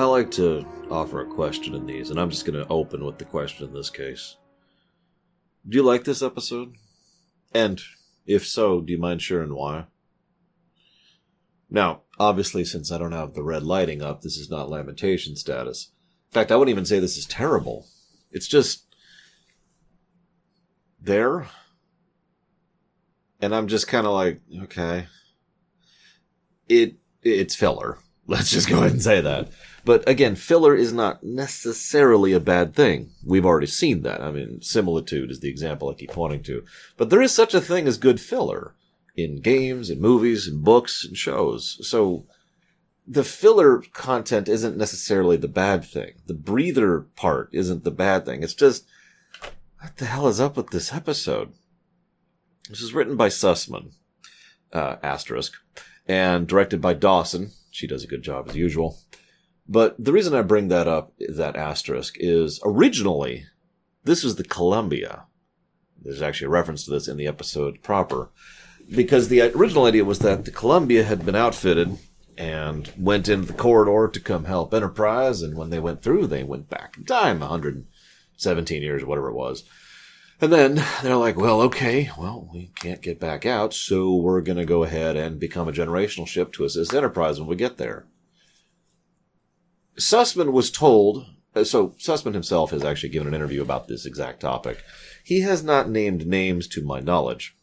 I like to offer a question in these, and I'm just going to open with the question in this case. Do you like this episode? And if so, do you mind sharing why? Now, obviously, since I don't have the red lighting up, this is not lamentation status. In fact, I wouldn't even say this is terrible. It's just there. And I'm just kind of like, okay. It it's filler. Let's just go ahead and say that. But again, filler is not necessarily a bad thing. We've already seen that. I mean, similitude is the example I keep pointing to. But there is such a thing as good filler in games, in movies, in books, and shows. So the filler content isn't necessarily the bad thing. The breather part isn't the bad thing. It's just, what the hell is up with this episode? This is written by Sussman, uh, asterisk, and directed by Dawson. She does a good job as usual. But the reason I bring that up, that asterisk, is originally this was the Columbia. There's actually a reference to this in the episode proper. Because the original idea was that the Columbia had been outfitted and went into the corridor to come help Enterprise, and when they went through, they went back in time, 117 years, whatever it was. And then they're like, well, okay, well, we can't get back out, so we're going to go ahead and become a generational ship to assist Enterprise when we get there. Sussman was told, uh, so Sussman himself has actually given an interview about this exact topic. He has not named names to my knowledge.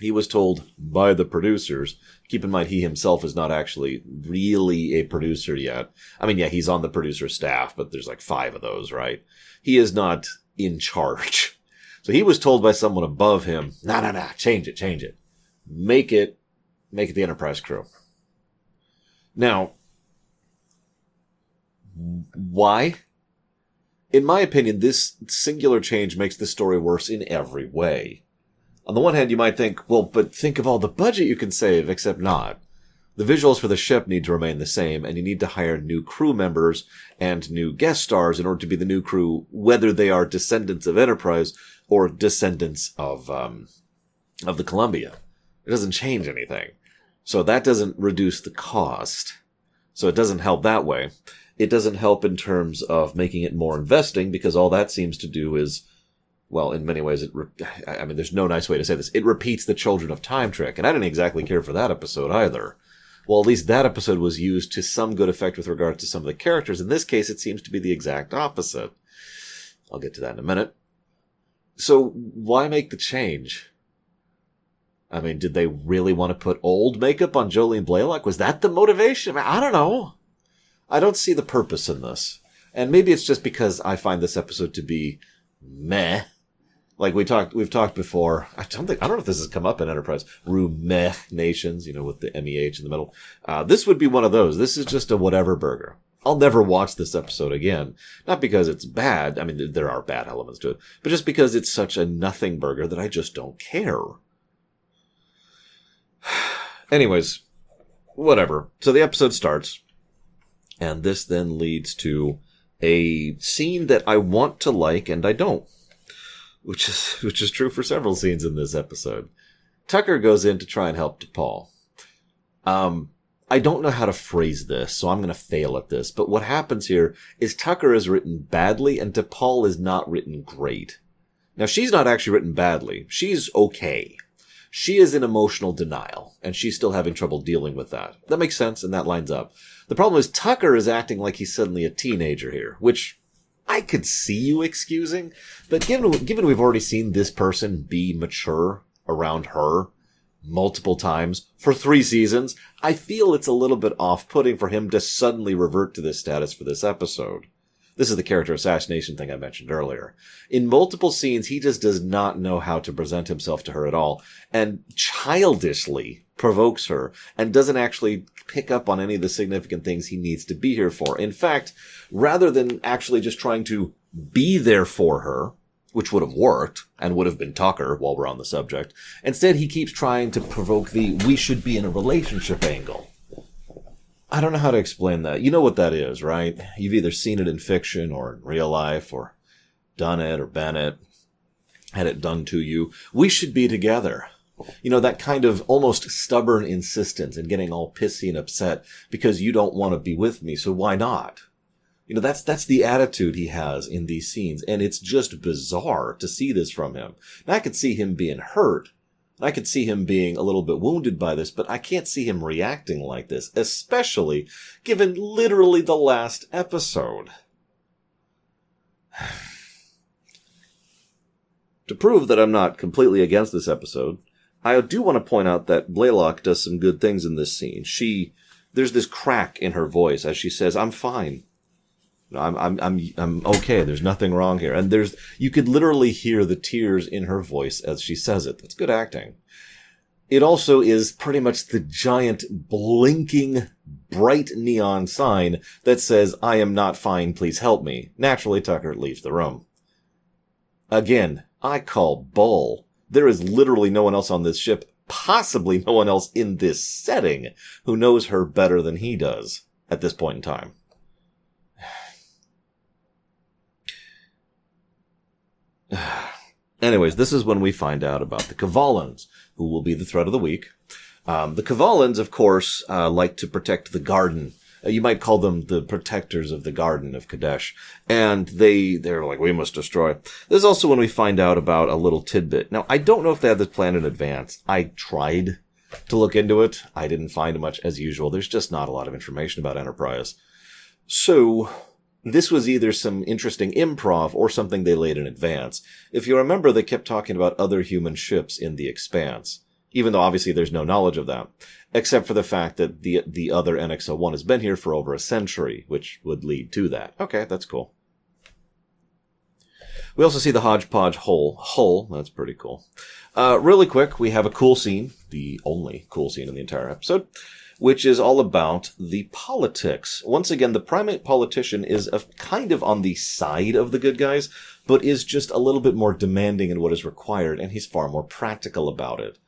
He was told by the producers, keep in mind he himself is not actually really a producer yet. I mean, yeah, he's on the producer staff, but there's like five of those, right? He is not in charge. So he was told by someone above him, nah, nah, nah, change it, change it. Make it, make it the Enterprise crew. Now, why? In my opinion, this singular change makes the story worse in every way. On the one hand, you might think, well, but think of all the budget you can save, except not. The visuals for the ship need to remain the same, and you need to hire new crew members and new guest stars in order to be the new crew, whether they are descendants of Enterprise or descendants of um, of the Columbia. It doesn't change anything, so that doesn't reduce the cost. So it doesn't help that way it doesn't help in terms of making it more investing because all that seems to do is, well, in many ways, it, re- I mean, there's no nice way to say this. It repeats the Children of Time trick. And I didn't exactly care for that episode either. Well, at least that episode was used to some good effect with regard to some of the characters. In this case, it seems to be the exact opposite. I'll get to that in a minute. So why make the change? I mean, did they really want to put old makeup on Jolene Blalock? Was that the motivation? I, mean, I don't know. I don't see the purpose in this. And maybe it's just because I find this episode to be meh. Like we talked, we've talked before. I don't think, I don't know if this has come up in Enterprise. Meh nations, you know, with the MEH in the middle. Uh, this would be one of those. This is just a whatever burger. I'll never watch this episode again. Not because it's bad. I mean, there are bad elements to it, but just because it's such a nothing burger that I just don't care. Anyways, whatever. So the episode starts and this then leads to a scene that I want to like and I don't. Which is, which is true for several scenes in this episode. Tucker goes in to try and help T'Pol. Um, I don't know how to phrase this, so I'm going to fail at this. But what happens here is Tucker is written badly and T'Pol is not written great. Now she's not actually written badly. She's okay. She is in emotional denial and she's still having trouble dealing with that. That makes sense and that lines up. The problem is Tucker is acting like he's suddenly a teenager here, which I could see you excusing, but given given we've already seen this person be mature around her multiple times for three seasons, I feel it's a little bit off-putting for him to suddenly revert to this status for this episode. This is the character assassination thing I mentioned earlier. In multiple scenes, he just does not know how to present himself to her at all, and childishly provokes her and doesn't actually pick up on any of the significant things he needs to be here for. In fact, rather than actually just trying to be there for her, which would have worked and would have been Tucker while we're on the subject, instead he keeps trying to provoke the we should be in a relationship angle. I don't know how to explain that. You know what that is, right? You've either seen it in fiction or in real life or done it or been it, had it done to you. We should be together you know, that kind of almost stubborn insistence and getting all pissy and upset because you don't want to be with me. So why not? You know, that's, that's the attitude he has in these scenes. And it's just bizarre to see this from him. Now I could see him being hurt. I could see him being a little bit wounded by this, but I can't see him reacting like this, especially given literally the last episode. to prove that I'm not completely against this episode, I do want to point out that Blalock does some good things in this scene. She, there's this crack in her voice as she says, I'm fine. I'm, I'm, I'm, I'm okay. There's nothing wrong here. And there's, you could literally hear the tears in her voice as she says it. That's good acting. It also is pretty much the giant blinking bright neon sign that says, I am not fine. Please help me. Naturally, Tucker leaves the room. Again, I call bull. There is literally no one else on this ship, possibly no one else in this setting, who knows her better than he does at this point in time. Anyways, this is when we find out about the Kovaalans, who will be the threat of the week. Um, the Kovaalans, of course, uh, like to protect the garden. Uh, you might call them the protectors of the garden of Kadesh. And they, they're like, we must destroy. This is also when we find out about a little tidbit. Now, I don't know if they had this plan in advance. I tried to look into it. I didn't find much as usual. There's just not a lot of information about Enterprise. So, this was either some interesting improv or something they laid in advance. If you remember, they kept talking about other human ships in the expanse, even though obviously there's no knowledge of that, except for the fact that the, the other NX-01 has been here for over a century, which would lead to that. Okay, that's cool. We also see the hodgepodge hull. Hull, that's pretty cool. Uh, really quick, we have a cool scene, the only cool scene in the entire episode which is all about the politics. Once again, the primate politician is a, kind of on the side of the good guys, but is just a little bit more demanding in what is required, and he's far more practical about it.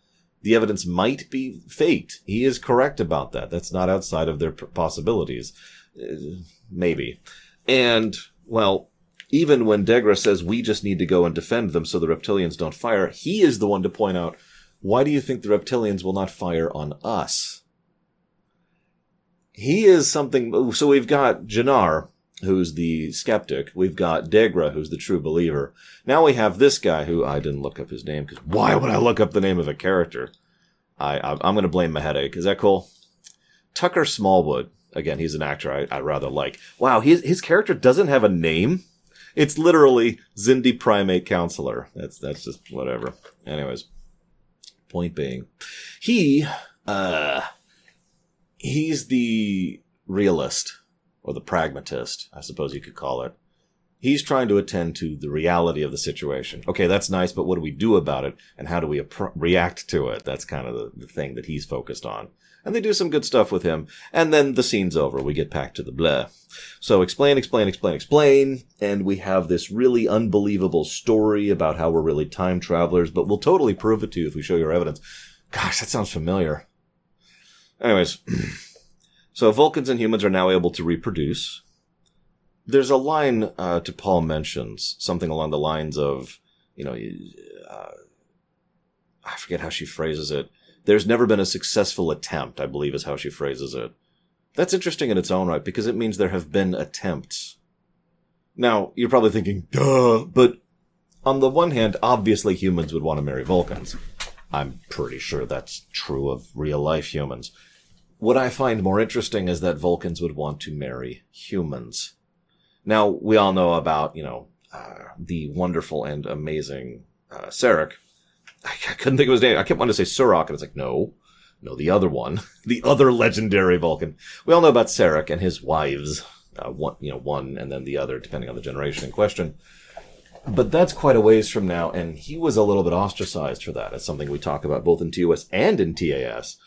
The evidence might be faked. He is correct about that. That's not outside of their possibilities. Uh, maybe. And, well, even when Degra says we just need to go and defend them so the reptilians don't fire, he is the one to point out, why do you think the reptilians will not fire on us? he is something. So we've got Jannar, who's the skeptic. We've got Degra, who's the true believer. Now we have this guy who I didn't look up his name because why would I look up the name of a character? I, I am going to blame my headache. Is that cool? Tucker Smallwood. Again, he's an actor I, I rather like. Wow, his his character doesn't have a name. It's literally Xindi Primate Counselor. That's that's just whatever. Anyways, point being, he uh he's the realist or the pragmatist, I suppose you could call it. He's trying to attend to the reality of the situation. Okay, that's nice, but what do we do about it and how do we ap- react to it? That's kind of the, the thing that he's focused on. And they do some good stuff with him. And then the scene's over. We get back to the blah. So explain, explain, explain, explain. And we have this really unbelievable story about how we're really time travelers, but we'll totally prove it to you if we show your evidence. Gosh, that sounds familiar. Anyways, so Vulcans and humans are now able to reproduce. There's a line uh, T'Pol mentions something along the lines of, you know, uh, I forget how she phrases it. There's never been a successful attempt, I believe is how she phrases it. That's interesting in its own right because it means there have been attempts. Now, you're probably thinking, duh, but on the one hand, obviously humans would want to marry Vulcans. I'm pretty sure that's true of real life humans. What I find more interesting is that Vulcans would want to marry humans. Now, we all know about, you know, uh, the wonderful and amazing uh, Sarek. I, I, couldn't think of his name. I kept wanting to say Surak, and it's like, no, no, the other one, the other legendary Vulcan. We all know about Sarek and his wives. Uh, one, you know, one and then the other, depending on the generation in question. But that's quite a ways from now, and he was a little bit ostracized for that. It's something we talk about both in TOS and in TAS.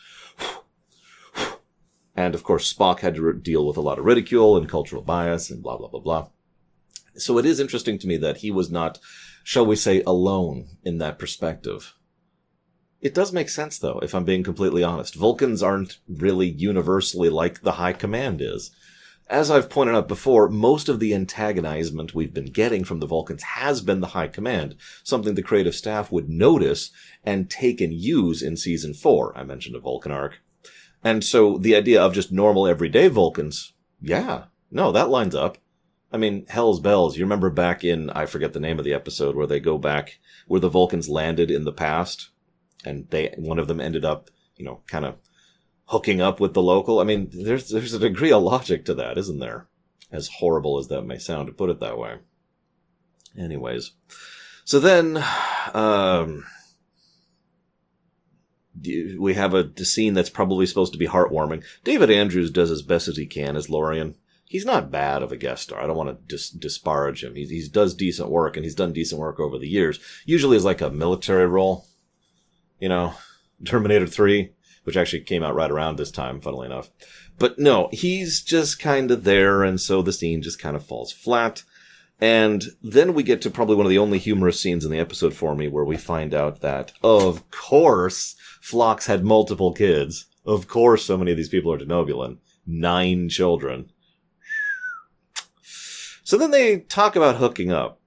And of course, Spock had to deal with a lot of ridicule and cultural bias and blah, blah, blah, blah. So it is interesting to me that he was not, shall we say, alone in that perspective. It does make sense though, if I'm being completely honest. Vulcans aren't really universally like the High Command is. As I've pointed out before, most of the antagonizement we've been getting from the Vulcans has been the High Command, something the creative staff would notice and take and use in season four. I mentioned a Vulcan arc. And so the idea of just normal everyday Vulcans, yeah, no, that lines up. I mean, hell's bells. You remember back in, I forget the name of the episode where they go back, where the Vulcans landed in the past and they, one of them ended up, you know, kind of hooking up with the local. I mean, there's, there's a degree of logic to that, isn't there? As horrible as that may sound to put it that way. Anyways. So then, um, we have a, scene that's probably supposed to be heartwarming. David Andrews does as best as he can as Lorian. He's not bad of a guest star. I don't want to dis- disparage him. He, he does decent work, and he's done decent work over the years. Usually as like a military role. You know, Terminator 3, which actually came out right around this time, funnily enough. But no, he's just kind of there, and so the scene just kind of falls flat. And then we get to probably one of the only humorous scenes in the episode for me where we find out that, of course, Phlox had multiple kids. Of course, so many of these people are denobulan. Nine children. So then they talk about hooking up.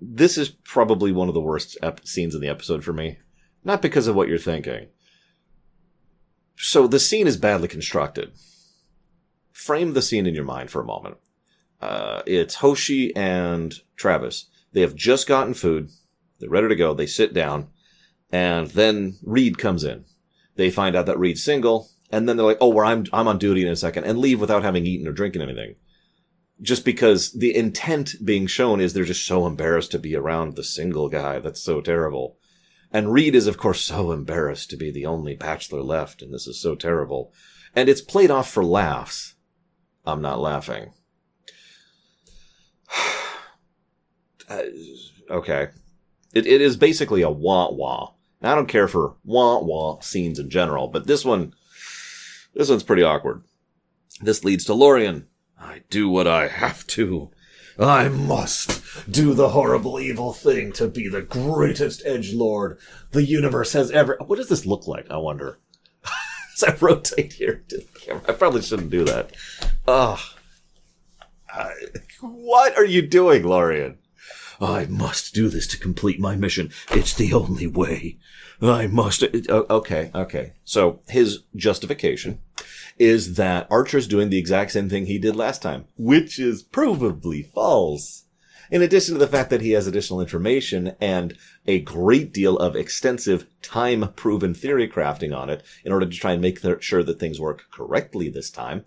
This is probably one of the worst ep- scenes in the episode for me. Not because of what you're thinking. So the scene is badly constructed. Frame the scene in your mind for a moment. Uh, it's Hoshi and Travis. They have just gotten food. They're ready to go. They sit down. And then Reed comes in. They find out that Reed's single. And then they're like, oh, well, I'm, I'm on duty in a second and leave without having eaten or drinking anything. Just because the intent being shown is they're just so embarrassed to be around the single guy. That's so terrible. And Reed is, of course, so embarrassed to be the only bachelor left. And this is so terrible. And it's played off for laughs. I'm not laughing. Uh, okay. It, it is basically a wah wah. I don't care for wah wah scenes in general, but this one, this one's pretty awkward. This leads to Lorian. I do what I have to. I must do the horrible evil thing to be the greatest edge lord the universe has ever. What does this look like? I wonder. As I rotate here to the camera, I probably shouldn't do that. I, what are you doing, Lorian? I must do this to complete my mission. It's the only way. I must. Okay, okay. So his justification is that Archer's doing the exact same thing he did last time, which is provably false. In addition to the fact that he has additional information and a great deal of extensive time proven theory crafting on it in order to try and make sure that things work correctly this time.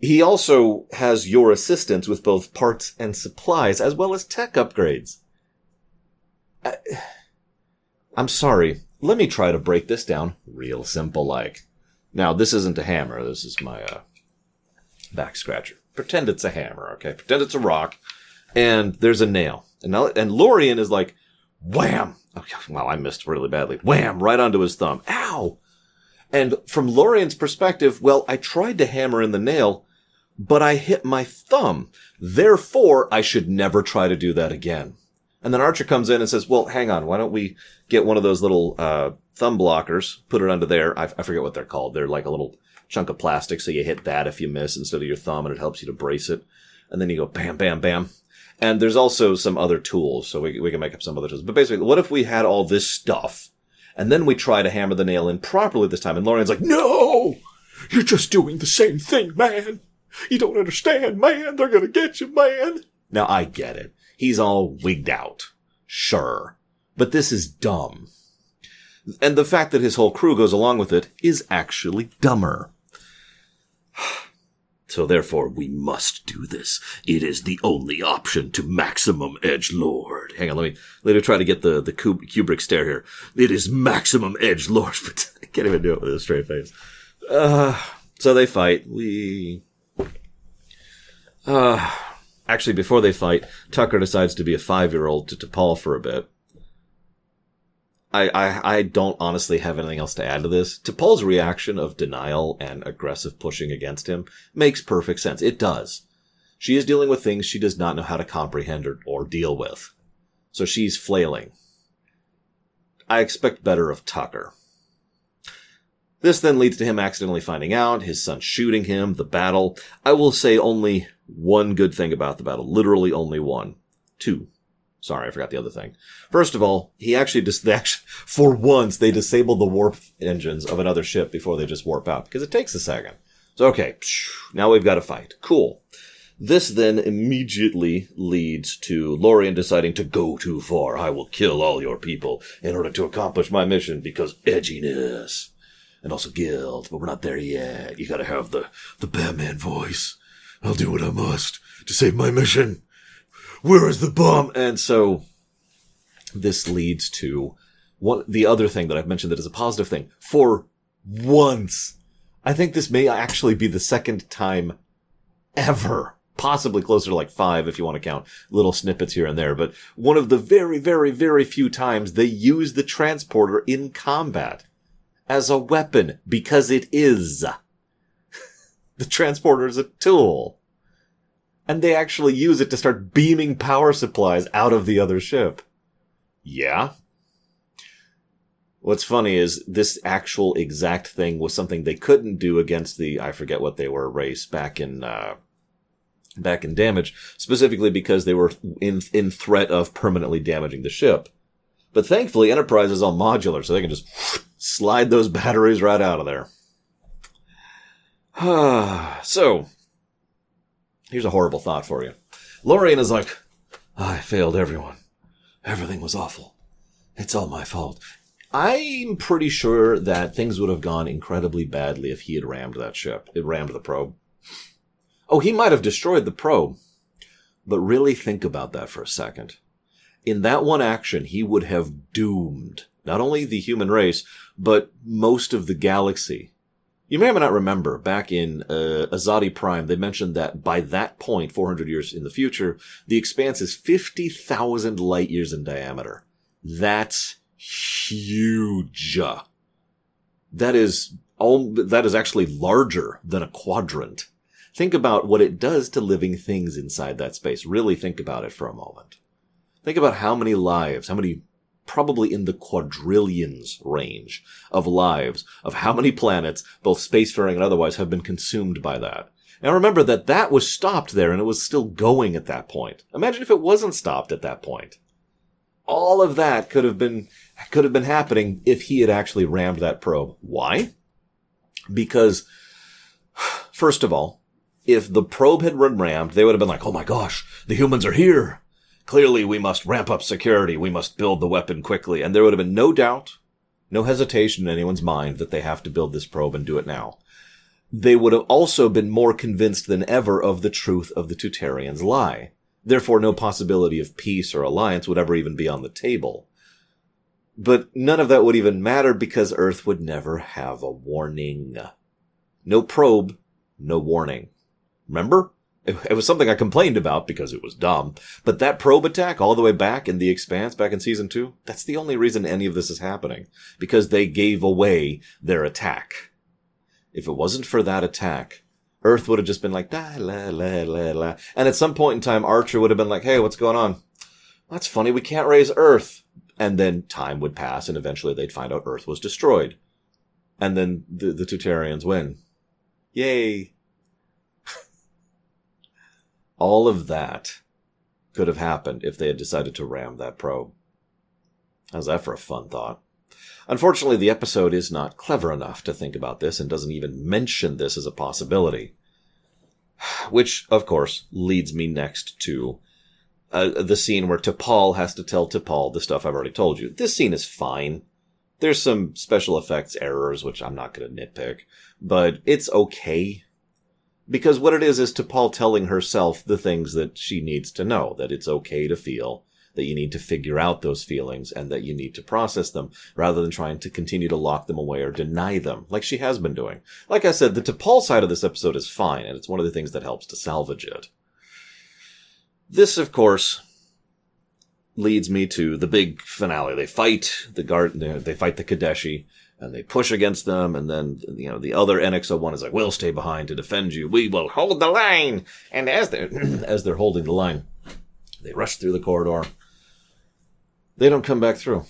He also has your assistance with both parts and supplies as well as tech upgrades. I, I'm sorry. Let me try to break this down real simple like. Now, this isn't a hammer. This is my uh, back scratcher. Pretend it's a hammer, okay? Pretend it's a rock, and there's a nail. And now, and Lorian is like, wham! Okay, wow, I missed really badly. Wham! Right onto his thumb. Ow! And from Lorian's perspective, well, I tried to hammer in the nail, but I hit my thumb. Therefore, I should never try to do that again. And then Archer comes in and says, well, hang on, why don't we get one of those little, uh, thumb blockers, put it under there. I, I forget what they're called. They're like a little chunk of plastic, so you hit that if you miss instead of your thumb, and it helps you to brace it. And then you go bam, bam, bam. And there's also some other tools, so we, we can make up some other tools. But basically, what if we had all this stuff, and then we try to hammer the nail in properly this time? And Lorian's like, no! You're just doing the same thing, man! You don't understand, man! They're gonna get you, man! Now, I get it. He's all wigged out. Sure. But this is dumb. And the fact that his whole crew goes along with it is actually dumber. So therefore, we must do this. It is the only option to maximum edge lord. Hang on, let me let me try to get the the Kubrick stare here. It is maximum edge lord, but I can't even do it with a straight face. Uh, so they fight. We. Uh, actually, before they fight, Tucker decides to be a five year old to T'Pol for a bit. I, I, I don't honestly have anything else to add to this. T'Pol's reaction of denial and aggressive pushing against him makes perfect sense. It does. She is dealing with things she does not know how to comprehend or, or deal with. So she's flailing. I expect better of Tucker. This then leads to him accidentally finding out, his son shooting him, the battle. I will say only one good thing about the battle. Literally only one. Two. Sorry, I forgot the other thing. First of all, he actually just, actually, for once, they disable the warp engines of another ship before they just warp out because it takes a second. So, okay, now we've got a fight. Cool. This then immediately leads to Lorian deciding to go too far. I will kill all your people in order to accomplish my mission because edginess. And also guilt, but we're not there yet. You gotta have the, the Batman voice. I'll do what I must to save my mission. Where is the bomb? And so this leads to one, the other thing that I've mentioned that is a positive thing. For once, I think this may actually be the second time ever possibly closer to like five if you want to count little snippets here and there, but one of the very, very, very few times they use the transporter in combat as a weapon because it is. the transporter is a tool. And they actually use it to start beaming power supplies out of the other ship. Yeah. What's funny is this actual exact thing was something they couldn't do against the, I forget what they were, race back in, uh, back in damage, specifically because they were in, in threat of permanently damaging the ship. But thankfully, Enterprise is all modular, so they can just slide those batteries right out of there. so, here's a horrible thought for you. Lorian is like, I failed everyone. Everything was awful. It's all my fault. I'm pretty sure that things would have gone incredibly badly if he had rammed that ship. It rammed the probe. Oh, he might have destroyed the probe. But really think about that for a second. In that one action, he would have doomed not only the human race, but most of the galaxy. You may or may not remember back in uh, Azati Prime, they mentioned that by that point, 400 years in the future, the expanse is 50,000 light years in diameter. That's huge. That is all, that is actually larger than a quadrant. Think about what it does to living things inside that space. Really think about it for a moment. Think about how many lives, how many probably in the quadrillions range of lives of how many planets, both spacefaring and otherwise, have been consumed by that. Now remember that that was stopped there and it was still going at that point. Imagine if it wasn't stopped at that point. All of that could have been, could have been happening if he had actually rammed that probe. Why? Because, first of all, if the probe had been rammed, they would have been like, oh my gosh, the humans are here. Clearly, we must ramp up security. We must build the weapon quickly. And there would have been no doubt, no hesitation in anyone's mind that they have to build this probe and do it now. They would have also been more convinced than ever of the truth of the Tutarians' lie. Therefore, no possibility of peace or alliance would ever even be on the table. But none of that would even matter because Earth would never have a warning. No probe, no warning. Remember? It, was something I complained about because it was dumb. But that probe attack all the way back in the expanse back in season two, that's the only reason any of this is happening. Because they gave away their attack. If it wasn't for that attack, Earth would have just been like, la, la, la, la, la. And at some point in time, Archer would have been like, hey, what's going on? That's funny. We can't raise Earth. And then time would pass and eventually they'd find out Earth was destroyed. And then the, the Tutarians win. Yay. All of that could have happened if they had decided to ram that probe. How's that for a fun thought? Unfortunately, the episode is not clever enough to think about this and doesn't even mention this as a possibility. Which, of course, leads me next to uh, the scene where T'Pol has to tell T'Pol the stuff I've already told you. This scene is fine. There's some special effects errors, which I'm not going to nitpick, but it's okay because what it is is T'Pol telling herself the things that she needs to know, that it's okay to feel, that you need to figure out those feelings and that you need to process them rather than trying to continue to lock them away or deny them, like she has been doing. Like I said, the T'Pol side of this episode is fine, and it's one of the things that helps to salvage it. This, of course, leads me to the big finale. They fight the guard, they fight the Kadeshi, and they push against them, and then you know the other NX-01 is like, "We'll stay behind to defend you. We will hold the line." And as they're as they're holding the line, they rush through the corridor. They don't come back through.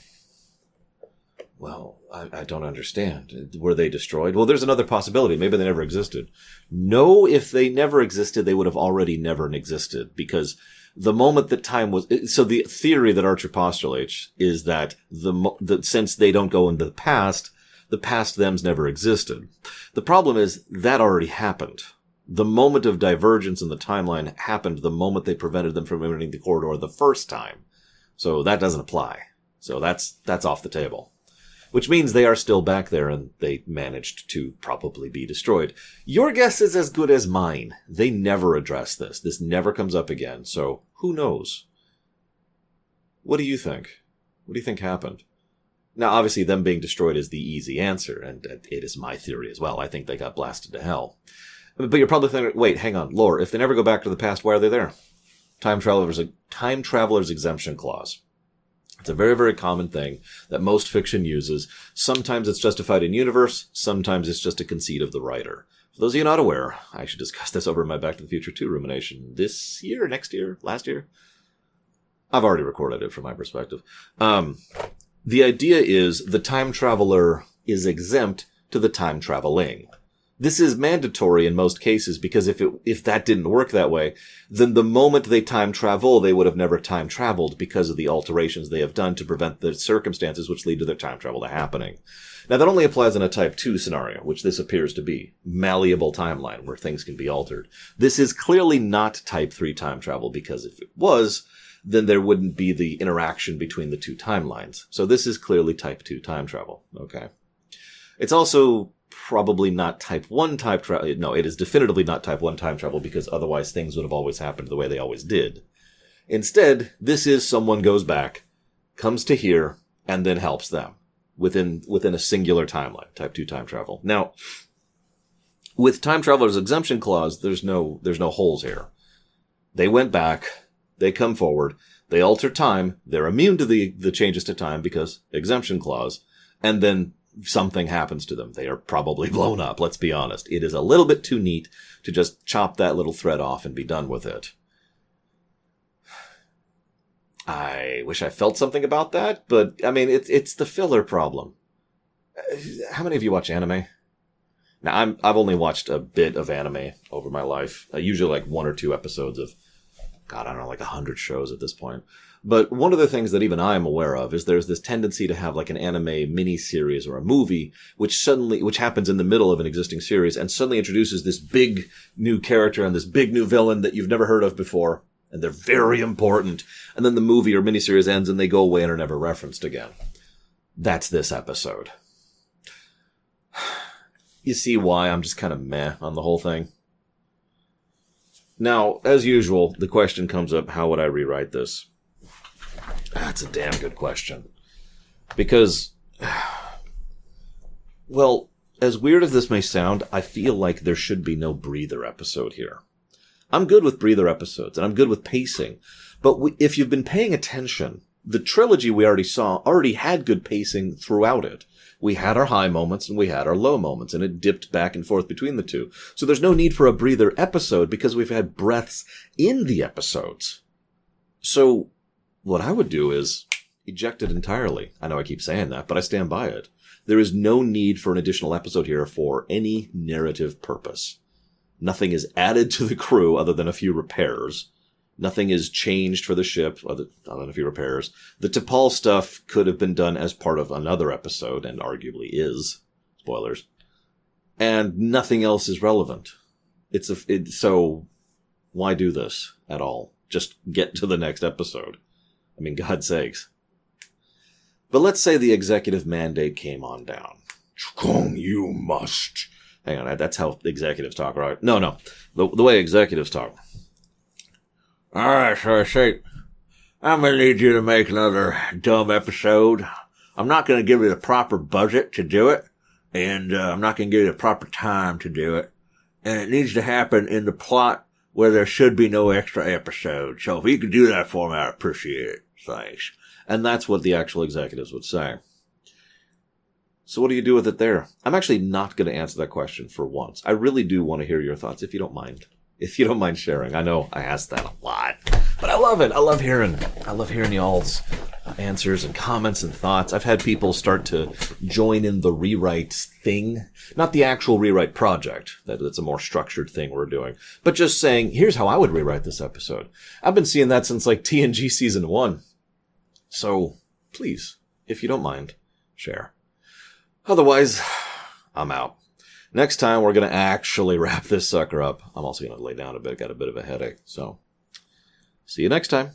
Well, I, I don't understand. Were they destroyed? Well, there's another possibility. Maybe they never existed. No, if they never existed, they would have already never existed because the moment that time was, so the theory that Archer postulates is that the, that since they don't go in the past, the past thems never existed. The problem is that already happened. The moment of divergence in the timeline happened the moment they prevented them from entering the corridor the first time. So that doesn't apply. So that's, that's off the table. Which means they are still back there and they managed to probably be destroyed. Your guess is as good as mine. They never address this. This never comes up again. So who knows? What do you think? What do you think happened? Now, obviously, them being destroyed is the easy answer, and it is my theory as well. I think they got blasted to hell. But you're probably thinking, wait, hang on, lore. If they never go back to the past, why are they there? Time travelers, time travelers exemption clause. It's a very, very common thing that most fiction uses. Sometimes it's justified in universe. Sometimes it's just a conceit of the writer. For those of you not aware, I should discuss this over in my Back to the Future 2 rumination this year, next year, last year. I've already recorded it from my perspective. Um, the idea is the time traveler is exempt to the time traveling. This is mandatory in most cases because if it, if that didn't work that way, then the moment they time travel, they would have never time traveled because of the alterations they have done to prevent the circumstances which lead to their time travel to happening. Now that only applies in a type 2 scenario, which this appears to be. Malleable timeline where things can be altered. This is clearly not type 3 time travel because if it was, then there wouldn't be the interaction between the two timelines. So this is clearly type 2 time travel. Okay. It's also probably not type 1 type travel. No, it is definitively not type 1 time travel because otherwise things would have always happened the way they always did. Instead, this is someone goes back, comes to here, and then helps them within, within a singular timeline, type 2 time travel. Now, with time traveler's exemption clause, there's no, there's no holes here. They went back, they come forward, they alter time, they're immune to the, the changes to time because exemption clause, and then something happens to them. They are probably blown up, let's be honest. It is a little bit too neat to just chop that little thread off and be done with it. I wish I felt something about that, but I mean, it's, it's the filler problem. How many of you watch anime? Now, I'm, I've only watched a bit of anime over my life, uh, usually like one or two episodes of God, I don't know, like a hundred shows at this point. But one of the things that even I'm aware of is there's this tendency to have like an anime mini series or a movie, which suddenly, which happens in the middle of an existing series and suddenly introduces this big new character and this big new villain that you've never heard of before. And they're very important. And then the movie or miniseries ends and they go away and are never referenced again. That's this episode. You see why I'm just kind of meh on the whole thing? Now, as usual, the question comes up how would I rewrite this? That's a damn good question. Because, well, as weird as this may sound, I feel like there should be no breather episode here. I'm good with breather episodes, and I'm good with pacing. But we, if you've been paying attention, the trilogy we already saw already had good pacing throughout it we had our high moments and we had our low moments and it dipped back and forth between the two. So there's no need for a breather episode because we've had breaths in the episodes. So what I would do is eject it entirely. I know I keep saying that, but I stand by it. There is no need for an additional episode here for any narrative purpose. Nothing is added to the crew other than a few repairs. Nothing is changed for the ship, other than a few repairs. The T'Pol stuff could have been done as part of another episode, and arguably is. Spoilers. And nothing else is relevant. It's a, it, so why do this at all? Just get to the next episode. I mean, God's sakes. But let's say the executive mandate came on down. Chkung, you must. Hang on, that's how executives talk, right? No, no. The, the way executives talk. All right, so I say, I'm gonna need you to make another dumb episode. I'm not gonna give you the proper budget to do it, and uh, I'm not gonna give you the proper time to do it. And it needs to happen in the plot where there should be no extra episode. So if you could do that for me, I'd appreciate it. Thanks. And that's what the actual executives would say. So what do you do with it there? I'm actually not going to answer that question for once. I really do want to hear your thoughts if you don't mind if you don't mind sharing. I know I ask that a lot, but I love it. I love hearing, I love hearing y'all's answers and comments and thoughts. I've had people start to join in the rewrite thing, not the actual rewrite project. That, that's a more structured thing we're doing, but just saying, here's how I would rewrite this episode. I've been seeing that since like TNG season one. So please, if you don't mind, share. Otherwise, I'm out. Next time we're going to actually wrap this sucker up. I'm also going to lay down a bit. Got a bit of a headache. So see you next time.